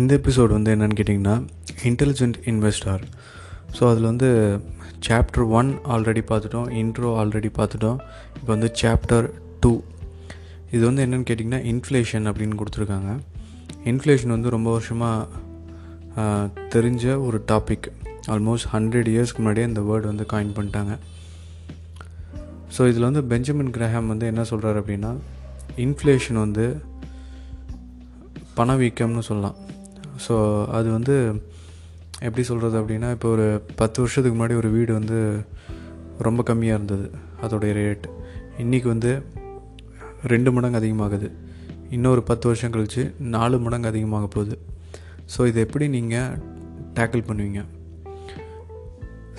இந்த எபிசோடு வந்து என்னென்னு கேட்டிங்கன்னா இன்டெலிஜென்ட் இன்வெஸ்டார் ஸோ அதில் வந்து சாப்டர் ஒன் ஆல்ரெடி பார்த்துட்டோம் இன்ட்ரோ ஆல்ரெடி பார்த்துட்டோம் இப்போ வந்து சாப்டர் டூ இது வந்து என்னென்னு கேட்டிங்கன்னா இன்ஃப்ளேஷன் அப்படின்னு கொடுத்துருக்காங்க. இன்ஃப்ளேஷன் வந்து ரொம்ப வருஷமாக தெரிஞ்ச ஒரு டாபிக் ஆல்மோஸ்ட் ஹண்ட்ரட் இயர்ஸ்க்கு முன்னாடியே இந்த வேர்டு வந்து காயின் பண்ணிட்டாங்க. ஸோ இதில் வந்து பெஞ்சமின் கிரஹாம் வந்து என்ன சொல்கிறார் அப்படின்னா இன்ஃப்ளேஷன் வந்து பணவீக்கம்னு சொல்லலாம். ஸோ அது வந்து எப்படி சொல்கிறது அப்படின்னா இப்போ ஒரு பத்து வருஷத்துக்கு முன்னாடி ஒரு வீடு வந்து ரொம்ப கம்மியாக இருந்தது அதோடைய ரேட் இன்றைக்கி வந்து ரெண்டு மடங்கு அதிகமாகுது. இன்னொரு பத்து வருஷம் கழித்து நாலு மடங்கு அதிகமாக போகுது. ஸோ இதை எப்படி நீங்கள் டேக்கிள் பண்ணுவீங்க?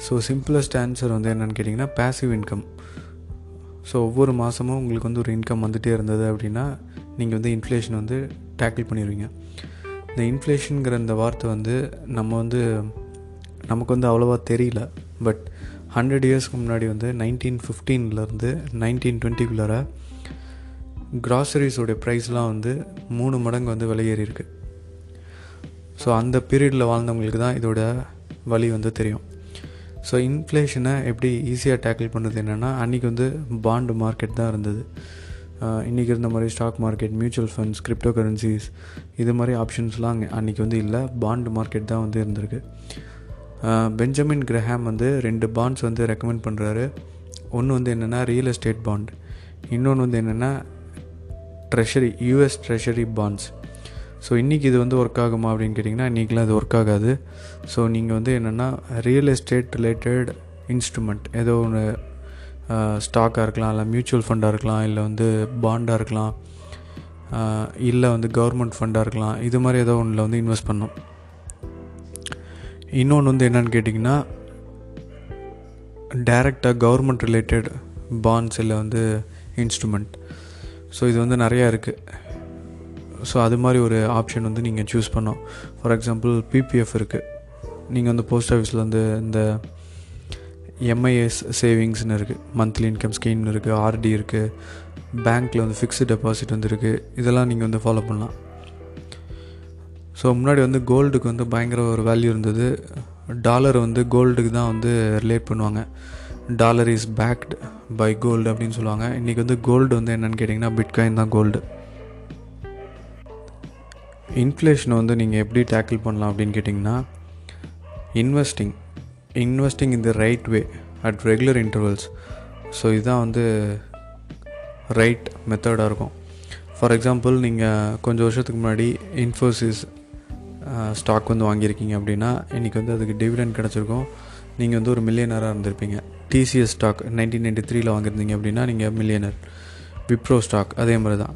ஸோ சிம்பிளஸ்ட் ஆன்சர் வந்து என்னென்னு கேட்டிங்கன்னா பேசிவ் இன்கம் ஸோ ஒவ்வொரு மாதமும் உங்களுக்கு வந்து ஒரு இன்கம் வந்துகிட்டே இருந்தது அப்படின்னா நீங்கள் வந்து இன்ஃப்ளேஷன் வந்து டேக்கிள் பண்ணிடுவீங்க. இந்த இன்ஃப்ளேஷனுங்கிற இந்த வார்த்தை வந்து நம்ம வந்து நமக்கு வந்து அவ்வளோவா தெரியல. பட் ஹண்ட்ரட் இயர்ஸ்க்கு முன்னாடி வந்து நைன்டீன் ஃபிஃப்டீன்லேருந்து நைன்டீன் டுவெண்ட்டிக்குள்ளார க்ராசரிஸோடைய ப்ரைஸ்லாம் வந்து மூணு மடங்கு வந்து விலையேறி இருக்குது ஸோ அந்த பீரியடில் வாழ்ந்தவங்களுக்கு தான் இதோட வழி வந்து தெரியும். ஸோ இன்ஃப்ளேஷனை எப்படி ஈஸியாக டேக்கிள் பண்ணுறது என்னென்னா அன்றைக்கி வந்து பாண்டு மார்க்கெட் தான் இருந்தது. இன்றைக்கி இருந்த மாதிரி stock market mutual funds crypto currencies இது மாதிரி ஆப்ஷன்ஸ்லாம் அங்கே அன்றைக்கி வந்து இல்லை. பாண்டு மார்க்கெட் தான் வந்து இருந்திருக்கு. பெஞ்சமின் கிரஹாம் வந்து ரெண்டு பாண்ட்ஸ் வந்து ரெக்கமெண்ட் பண்ணுறாரு ஒன்று வந்து என்னென்னா ரியல் எஸ்டேட் பாண்ட் இன்னொன்று வந்து என்னென்னா treasury US treasury bonds so இன்றைக்கி இது வந்து ஒர்க் ஆகுமா அப்படின்னு கேட்டிங்கன்னா இன்றைக்கெலாம் இது ஒர்க் ஆகாது. ஸோ நீங்கள் வந்து என்னென்னா ரியல் எஸ்டேட் ரிலேட்டட் இன்ஸ்ட்ருமெண்ட் ஏதோ ஒன்று ஸ்டாக்காக இருக்கலாம் இல்லை மியூச்சுவல் ஃபண்டாக இருக்கலாம் இல்லை வந்து பாண்டாக இருக்கலாம் இல்லை வந்து கவர்மெண்ட் ஃபண்டாக இருக்கலாம் இது மாதிரி ஏதோ ஒன்றில் வந்து இன்வெஸ்ட் பண்ணோம். இன்னொன்று வந்து என்னென்னு கேட்டிங்கன்னா டைரெக்டாக கவர்மெண்ட் ரிலேட்டட் பாண்ட்ஸ் இல்லை வந்து இன்ஸ்ட்ருமெண்ட் ஸோ இது வந்து நிறையா இருக்குது ஸோ அது மாதிரி ஒரு ஆப்ஷன் வந்து நீங்கள் சூஸ் பண்ணோம். ஃபார் எக்ஸாம்பிள் பிபிஎஃப் இருக்குது நீங்கள் வந்து போஸ்ட் ஆஃபீஸில் வந்து இந்த எம்ஐஎஸ் சேவிங்ஸ்னு இருக்குது மந்த்லி இன்கம் ஸ்கீம்னு இருக்குது ஆர்டி இருக்குது பேங்க்கில் வந்து ஃபிக்ஸ்டு டெபாசிட் வந்து இருக்குது இதெல்லாம் நீங்கள் வந்து ஃபாலோ பண்ணலாம். ஸோ முன்னாடி வந்து கோல்டுக்கு வந்து பயங்கர ஒரு வேல்யூ இருந்தது. டாலர் வந்து கோல்டுக்கு தான் வந்து ரிலேட் பண்ணுவாங்க. Dollar is backed by gold அப்படின்னு சொல்லுவாங்க. இன்றைக்கி வந்து கோல்டு வந்து என்னென்னு கேட்டிங்கன்னா பிட்காயின் தான் கோல்டு இன்ஃப்ளேஷனை வந்து நீங்கள் எப்படி டேக்கிள் பண்ணலாம் அப்படின்னு கேட்டிங்கன்னா investing investing in the right way at regular intervals so இதுதான் வந்து ரைட் மெத்தடாக இருக்கும். ஃபார் எக்ஸாம்பிள் நீங்கள் கொஞ்சம் வருஷத்துக்கு முன்னாடி இன்ஃபோசிஸ் ஸ்டாக் வந்து வாங்கியிருக்கீங்க அப்படின்னா இன்றைக்கி வந்து அதுக்கு டிவிடெண்ட் கிடச்சிருக்கும். நீங்கள் வந்து ஒரு மில்லியனராக இருந்திருப்பீங்க. டிசிஎஸ் ஸ்டாக் நைன்டீன் நைன்டி த்ரீல வாங்கியிருந்தீங்க அப்படின்னா நீங்கள் மில்லியனர் விப்ரோ ஸ்டாக் அதே மாதிரி தான்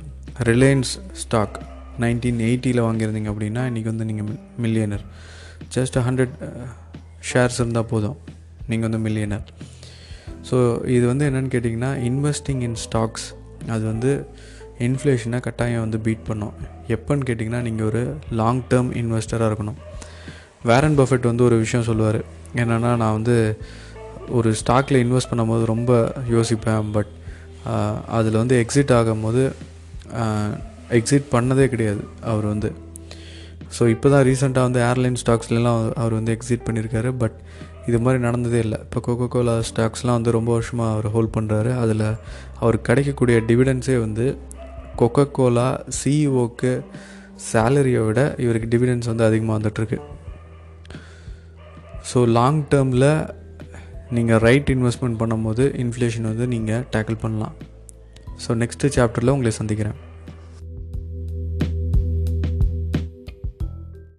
ரிலையன்ஸ் ஸ்டாக் நைன்டீன் எயிட்டியில் வாங்கியிருந்தீங்க அப்படின்னா இன்றைக்கி வந்து நீங்கள் மில்லியனர் ஜஸ்ட் ஹண்ட்ரட் ஷேர்ஸ் இருந்தால் போதும். நீங்கள் வந்து மில்லியனர் ஸோ இது வந்து என்னென்னு கேட்டிங்கன்னா இன்வெஸ்டிங் இன் ஸ்டாக்ஸ் அது வந்து இன்ஃப்ளேஷனை கட்டாயம் வந்து பீட் பண்ணும். எப்போன்னு கேட்டிங்கன்னா நீங்கள் ஒரு லாங் டேர்ம் இன்வெஸ்டராக இருக்கணும். வேரன் பஃபெட் வந்து ஒரு விஷயம் சொல்லுவார். என்னென்னா நான் வந்து ஒரு ஸ்டாக்கில் இன்வெஸ்ட் பண்ணும்போது ரொம்ப யோசிப்பேன் பட் அதில் வந்து எக்ஸிட் ஆகும்போது எக்ஸிட் பண்ணதே கிடையாது. அவர் வந்து ஸோ இப்போ தான் ரீசெண்டாக வந்து ஏர்லைன் ஸ்டாக்ஸ்லாம் அவர் வந்து எக்ஸிட் பண்ணியிருக்காரு பட் இது மாதிரி நடந்ததே இல்லை. இப்போ கோகோ கோலா ஸ்டாக்ஸ்லாம் வந்து ரொம்ப வருஷமாக அவர் ஹோல்ட் பண்ணுறாரு அதில் அவர் கிடைக்கக்கூடிய டிவிடென்ஸே வந்து கொக்கோ கோலா சிஇஓக்கு சேலரியை விட இவருக்கு டிவிடென்ஸ் வந்து அதிகமாக வந்துட்டுருக்கு. ஸோ லாங் டேர்மில் நீங்கள் ரைட் இன்வெஸ்ட்மெண்ட் பண்ணும்போது இன்ஃப்ளேஷன் வந்து நீங்கள் டேக்கிள் பண்ணலாம். ஸோ நெக்ஸ்ட்டு சாப்டரில் உங்களை சந்திக்கிறேன்.